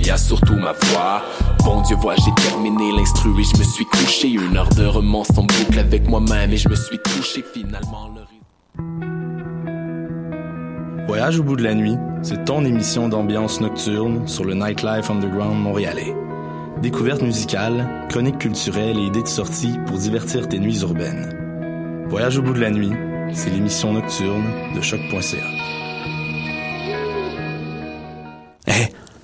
il y a surtout ma voix. Bon Dieu, vois, j'ai terminé l'instru et je me suis couché. Une heure de romance en boucle avec moi-même et je me suis couché finalement. Voyage au bout de la nuit, c'est ton émission d'ambiance nocturne sur le Nightlife Underground montréalais. Découvertes musicales, chroniques culturelles et idées de sortie pour divertir tes nuits urbaines. Voyage au bout de la nuit, c'est l'émission nocturne de choc.ca.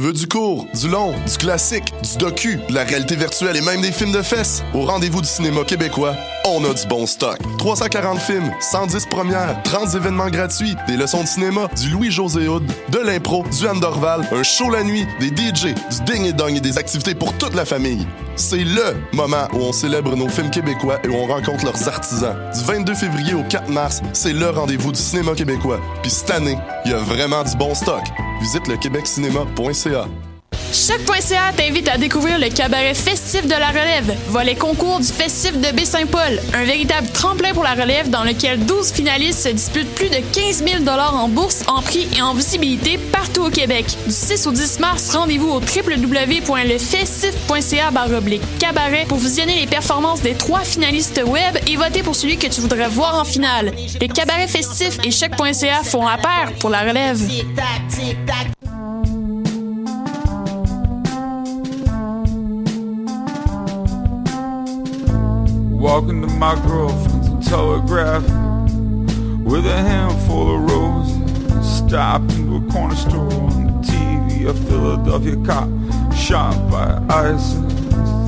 Tu veux du court, du long, du classique, du docu, de la réalité virtuelle et même des films de fesses? Au rendez-vous du cinéma québécois, on a du bon stock. 340 films, 110 premières, 30 événements gratuits, des leçons de cinéma, du Louis-José Hood, de l'impro, du Andorval, un show la nuit, des DJ, du ding et dong et des activités pour toute la famille. C'est LE moment où on célèbre nos films québécois et où on rencontre leurs artisans. Du 22 février au 4 mars, c'est le rendez-vous du cinéma québécois. Puis cette année, il y a vraiment du bon stock. Visite le québeccinéma.ca. Choc.ca t'invite à découvrir le cabaret festif de la relève, volet concours du festif de Baie-Saint-Paul, un véritable tremplin pour la relève dans lequel 12 finalistes se disputent plus de 15 000 en bourse, en prix et en visibilité partout au Québec. Du 6 au 10 mars, rendez-vous au www.lefestif.ca cabaret pour visionner les performances des trois finalistes web et voter pour celui que tu voudrais voir en finale. Le cabaret festif et Choc.ca font la paire pour la relève. Walking to my girlfriend's telegraph with a handful of roses. Stopped into a corner store on the TV. A Philadelphia cop shot by ISIS.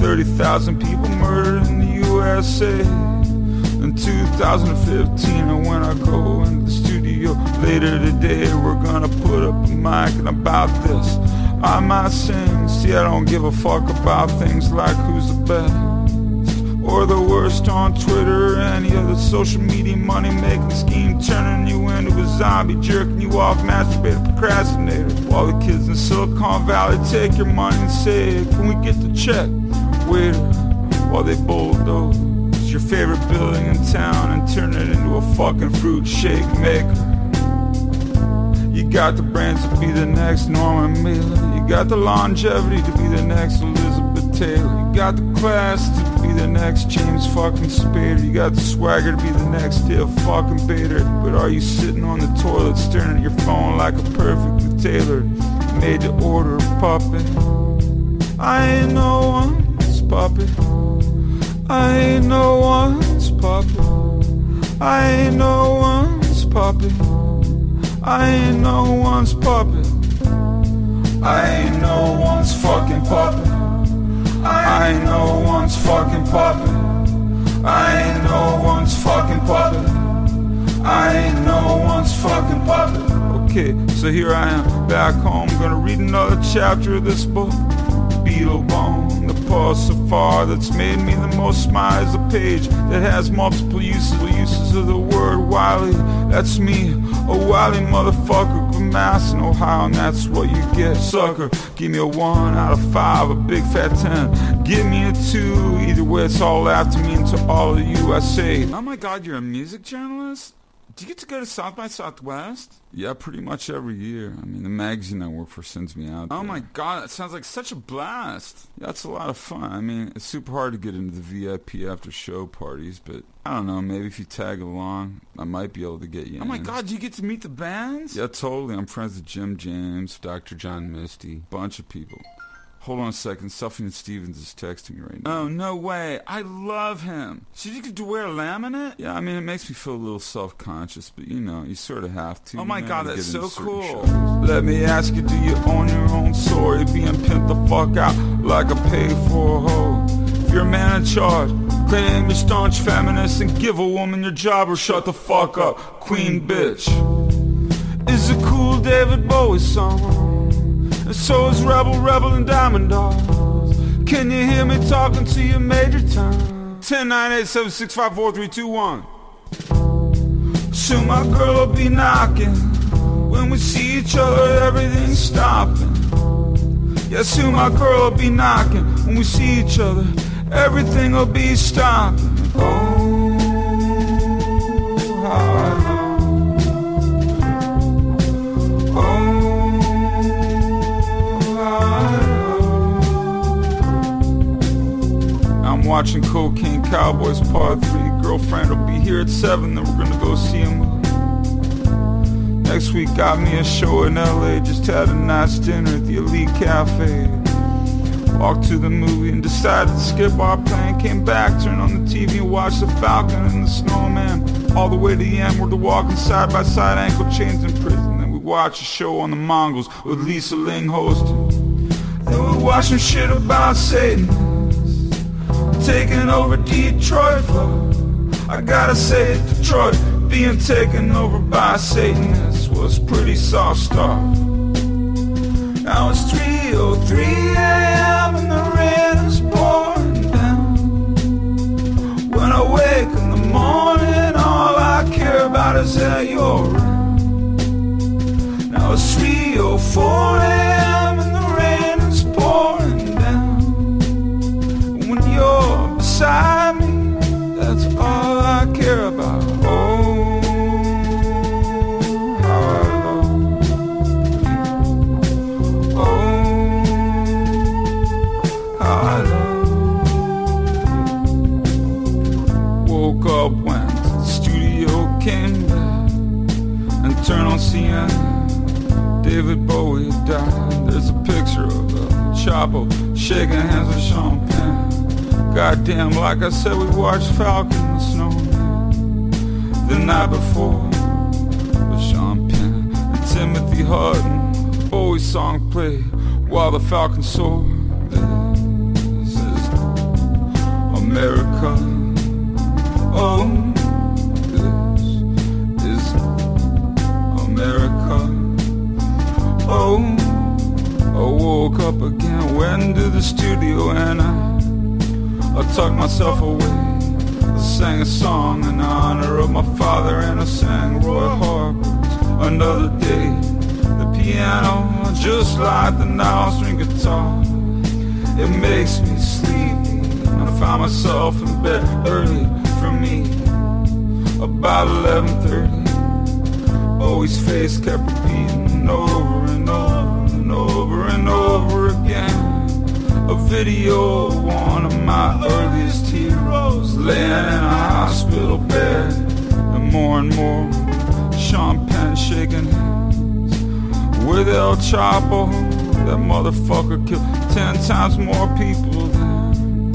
30,000 people murdered in the USA. In 2015, and when I go into the studio later today, we're gonna put up a mic and about this. I might sing, see, I don't give a fuck about things like who's the best or the worst on Twitter or any other social media money making scheme, turning you into a zombie, jerking you off, masturbator, procrastinator. While the kids in Silicon Valley take your money and say, Can we get the check? Waiter, while they bulldoze your favorite building in town and turn it into a fucking fruit shake maker. You got the brains to be the next Norman Mailer. You got the longevity to be the next Elizabeth Taylor. You got the class to be the next James fucking Spader. You got the swagger to be the next Dale fucking Bader. But are you sitting on the toilet staring at your phone like a perfectly tailored, made to order puppet? I ain't no one's puppet. I ain't no one's puppet. I ain't no one's puppet. I ain't no one's puppet. I ain't no one's fucking puppet. I ain't no one's fucking puppet. I ain't no one's fucking puppet. I ain't no one's fucking puppet. Okay, so here I am, back home, gonna read another chapter of this book. Beatlebone, the pulse so far that's made me the most smile is a page that has multiple uses, uses of the word wily. That's me, a wily motherfucker, Massillon Ohio, and that's what you get, sucker. Give me a one out of five, a big fat ten. Give me a two, either way, it's all after me and to all of you. I say, oh my god, you're a music journalist? Do you get to go to South by Southwest? Yeah, pretty much every year. I mean, the magazine I work for sends me out. Oh there. my god, that sounds like such a blast. Yeah, it's a lot of fun. I mean, it's super hard to get into the VIP after show parties, but I don't know, maybe if you tag along, I might be able to get you Oh in. my god, do you get to meet the bands? Yeah, totally. I'm friends with Jim James, Dr. John Misty, bunch of people. Hold on a second. Sufjan Stevens is texting me right now. Oh, no way. I love him. So you get to wear laminate? Yeah, I mean, it makes me feel a little self-conscious, but you know, you sort of have to. Oh my god, that's so cool. Shows. Let me ask you, do you own your own story? Being pimped the fuck out like a paid-for hoe. If you're a man in charge, claim you're staunch feminist and give a woman your job or shut the fuck up, queen bitch. Is a cool David Bowie song? And so is Rebel, Rebel, and Diamond Dogs. Can you hear me talking to you, Major Tom? 10 9 8 7 6 5 4 3 2 1. Soon my girl will be knocking. When we see each other, everything's stopping. Yeah, soon my girl will be knocking. When we see each other, everything will be stopping. Oh, how watching Cocaine Cowboys Part 3. Girlfriend will be here at 7, then we're gonna go see movie. Next week got me a show in LA, just had a nice dinner at the Elite Cafe. Walked to the movie and decided to skip our plan. Came back, turned on the TV watched The Falcon and the Snowman. All the way to the end, we're walking side by side, ankle chains in prison. Then we watch a show on the Mongols with Lisa Ling hosting. Then we watch some shit about Satan taking over Detroit. I gotta say it, Detroit being taken over by Satanists was pretty soft start. Now it's 3:03 a.m. and the rain is pouring down. When I wake in the morning, all I care about is that you're around. Now it's 3:04 a.m. you're like I said, we watched Falcon and the Snowman. The night before with Sean Penn and Timothy Hutton. Bowie song played while the Falcon soared. This is America. Oh, this is America. Oh, I woke up again, went to the studio and I, I tucked myself away. I sang a song in honor of my father and I sang Roy Harper's Another Day. The piano, just like the now string guitar, it makes me sleepy. I found myself in bed early for me, about 11:30. Bowie's face kept repeating over and over and over and over again. A video of one of my earliest heroes laying in a hospital bed. And more and more, Penn shaking hands with El Chapo. That motherfucker killed ten times more people than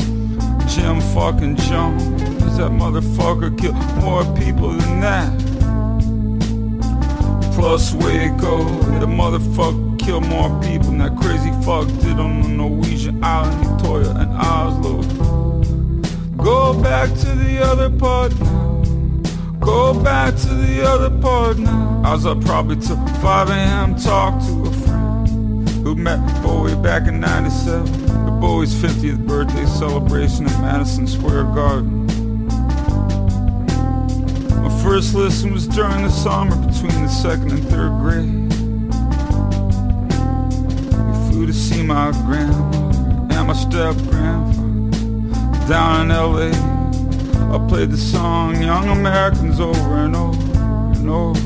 Jim fucking Jones. That motherfucker killed more people than that. Plus Waco, the motherfucker killed more people than that crazy fuck did on the Norwegian island, Victoria and Oslo. Go back to the other part now. Go back to the other part now. I was up probably till 5 a.m. Talk to a friend who met Bowie back in 97. The Bowie's 50th birthday celebration at Madison Square Garden. My first listen was during the summer between the second and third grade. Flew to see my grandma and my step grandfather down in LA. I played the song Young Americans over and over and over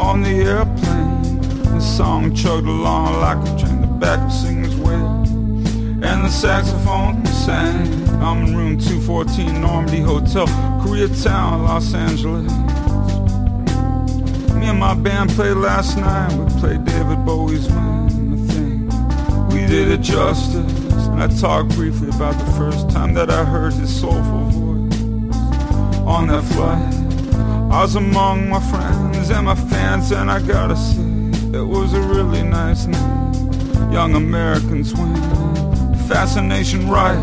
on the airplane. The song chugged along like a train, the back of singer's wheel. And the saxophone sang. I'm in room 214, Normandy Hotel, Koreatown, Los Angeles. Me and my band played last night. We played David Bowie's. We did it justice. And I talked briefly about the first time that I heard his soulful voice on that flight. I was among my friends and my fans, and I gotta say, it was a really nice night. Young Americans win, fascination right.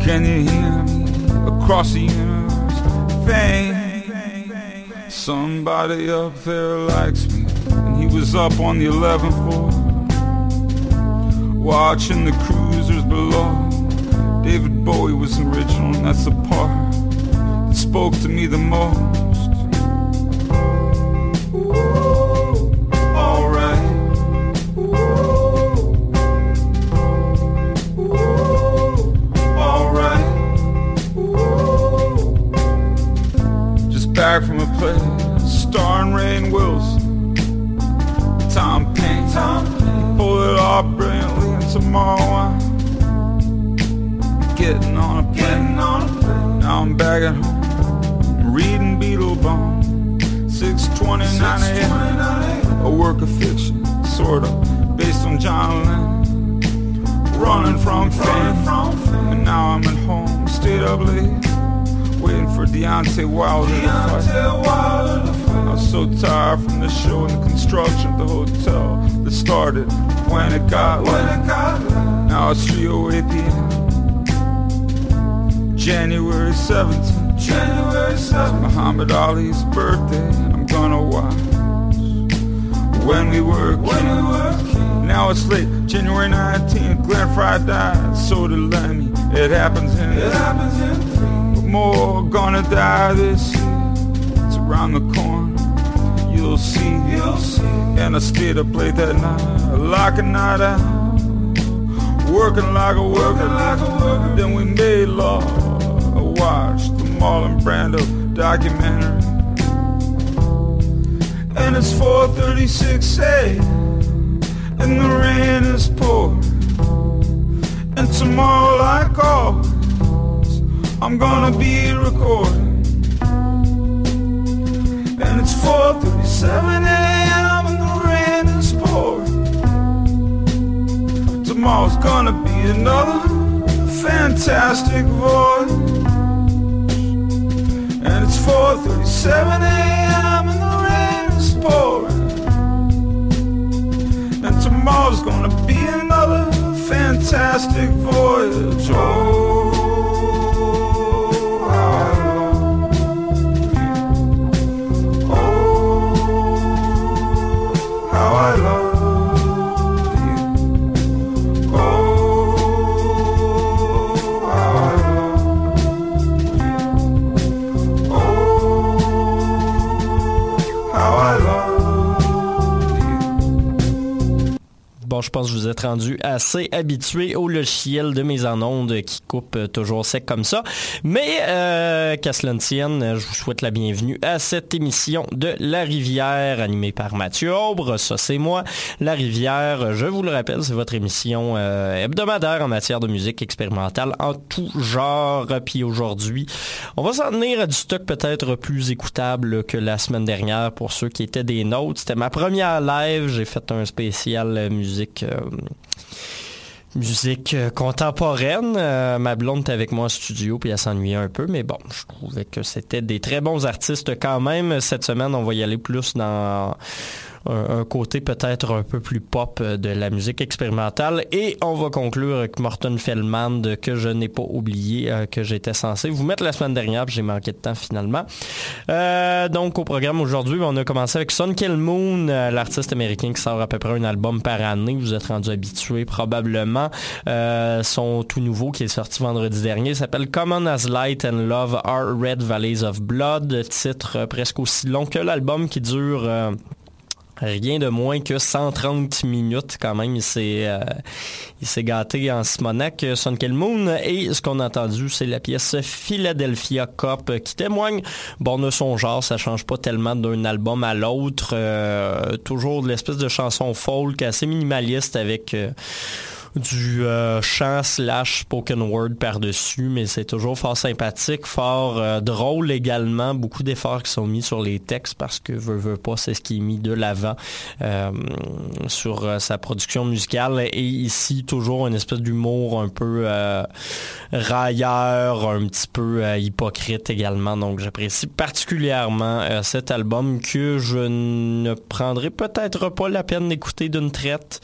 Can you hear me across the universe? Fame. Somebody up there likes me, and he was up on the 11th floor. Watching the cruisers below. David Bowie was original, and that's the part that spoke to me the most. Alright. Alright. Just back from a play, starring Rainn Wilson, Thom Pain. Pull it off brilliantly, and tomorrow I'm getting on a plane. Now I'm back at home, reading Beatlebone. 629 a.m. A work of fiction, sort of, based on John Lennon. Running from fame, and now I'm at home, stayed up late, waiting for Deontay Wilder to fight. I was so tired from the show and the construction of the hotel that started when it got late. Now it's 3:08 p.m. January 17th. January 7th. Muhammad Ali's birthday, and I'm gonna watch when we were king. Now it's late, January 19th. Glenn Frey died, so did Lemmy. It happens in it happens in But more gonna die this year. It's around the corner. You'll see, you'll see. And I stayed up late that night, like a night out. Working like a worker, like a worker. Then we made love. I watched the Marlon Brando documentary. And it's 4:36 a.m. and the rain is pouring. And tomorrow, like always, I'm gonna be recording. Be another fantastic voyage. And it's 4:37 a.m. and the rain is pouring. And tomorrow's gonna be another fantastic voyage. Oh, Je pense que vous êtes rendu assez habitué au logiciel de mes en ondes qui coupe euh, toujours sec comme ça. Mais, euh, je vous souhaite la bienvenue à cette émission de La Rivière animée par Mathieu Aubre. Ça, c'est moi. La Rivière, je vous le rappelle, c'est votre émission euh, hebdomadaire en matière de musique expérimentale en tout genre. Puis aujourd'hui, on va s'en tenir à du stock peut-être plus écoutable que la semaine dernière pour ceux qui étaient des nôtres. C'était ma première live. J'ai fait un spécial euh, musique euh, euh, contemporaine. Euh, ma blonde était avec moi en studio puis elle s'ennuyait un peu, mais bon, je trouvais que c'était des très bons artistes quand même. Cette semaine, on va y aller plus dans un, côté peut-être un peu plus pop euh, de la musique expérimentale. Et on va conclure avec Morton Feldman que je n'ai pas oublié euh, que j'étais censé vous mettre la semaine dernière, j'ai manqué de temps finalement. Euh, donc au programme aujourd'hui, on a commencé avec Sun Kill Moon, l'artiste américain qui sort à peu près un album par année. Vous êtes rendu habitué probablement. Son tout nouveau qui est sorti vendredi dernier s'appelle Common as Light and Love Are Red Valleys of Blood, titre presque aussi long que l'album qui dure... Rien de moins que 130 minutes quand même. Il s'est, euh, il s'est gâté en Simonac, Sun Kill Moon. Et ce qu'on a entendu, c'est la pièce Philadelphia Cop euh, qui témoigne, bon, de son genre. Ça change pas tellement d'un album à l'autre. Euh, toujours de l'espèce de chanson folk assez minimaliste avec... euh, du euh, chant slash spoken word par-dessus, mais c'est toujours fort sympathique, fort euh, drôle également. Beaucoup d'efforts qui sont mis sur les textes parce que veut, veut pas, c'est ce qui est mis de l'avant euh, sur sa production musicale. Et ici, toujours une espèce d'humour un peu railleur, un petit peu hypocrite également. Donc j'apprécie particulièrement cet album que je ne prendrai peut-être pas la peine d'écouter d'une traite.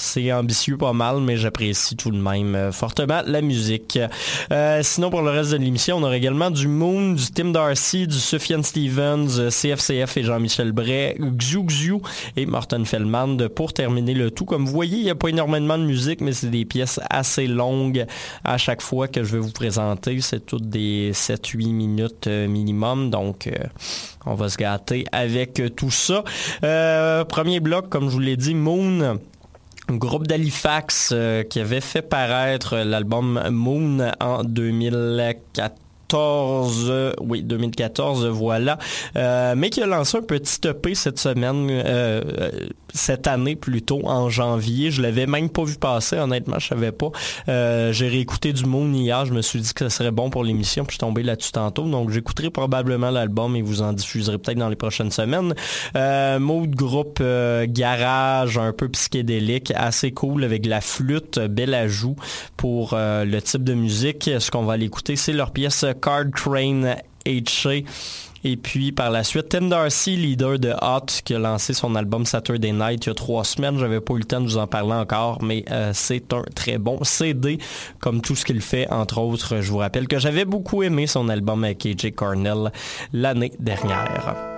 C'est ambitieux pas mal, mais j'apprécie tout de même fortement la musique. sinon, pour le reste de l'émission, on aura également du Moon, du Tim Darcy, du Sufjan Stevens, CFCF et Jean-Michel Bray, Xiu Xiu et Morton Feldman pour terminer le tout. Comme vous voyez, il n'y a pas énormément de musique, mais c'est des pièces assez longues à chaque fois que je vais vous présenter. C'est toutes des 7-8 minutes minimum, donc on va se gâter avec tout ça. Euh, premier bloc, comme je vous l'ai dit, Moon groupe d'Halifax euh, qui avait fait paraître l'album Moon en 2014 2014, oui, 2014, voilà, euh, mais qui a lancé un petit EP cette semaine, euh, cette année plutôt, en janvier. Je l'avais même pas vu passer, honnêtement, je savais pas. Euh, j'ai réécouté du Moon hier, je me suis dit que ce serait bon pour l'émission, puis je suis tombé là-dessus tantôt, donc j'écouterai probablement l'album et vous en diffuserez peut-être dans les prochaines semaines. Euh, mode groupe garage, un peu psychédélique, assez cool avec la flûte, bel ajout pour le type de musique. Ce qu'on va aller écouter, c'est leur pièce Card Train HC. Et puis par la suite, Tim Darcy, leader de Hot, qui a lancé son album Saturday Night il y a trois semaines. J'avais pas eu le temps de vous en parler encore, mais euh, c'est un très bon CD, comme tout ce qu'il fait, entre autres. Je vous rappelle que j'avais beaucoup aimé son album avec AJ Cornell l'année dernière.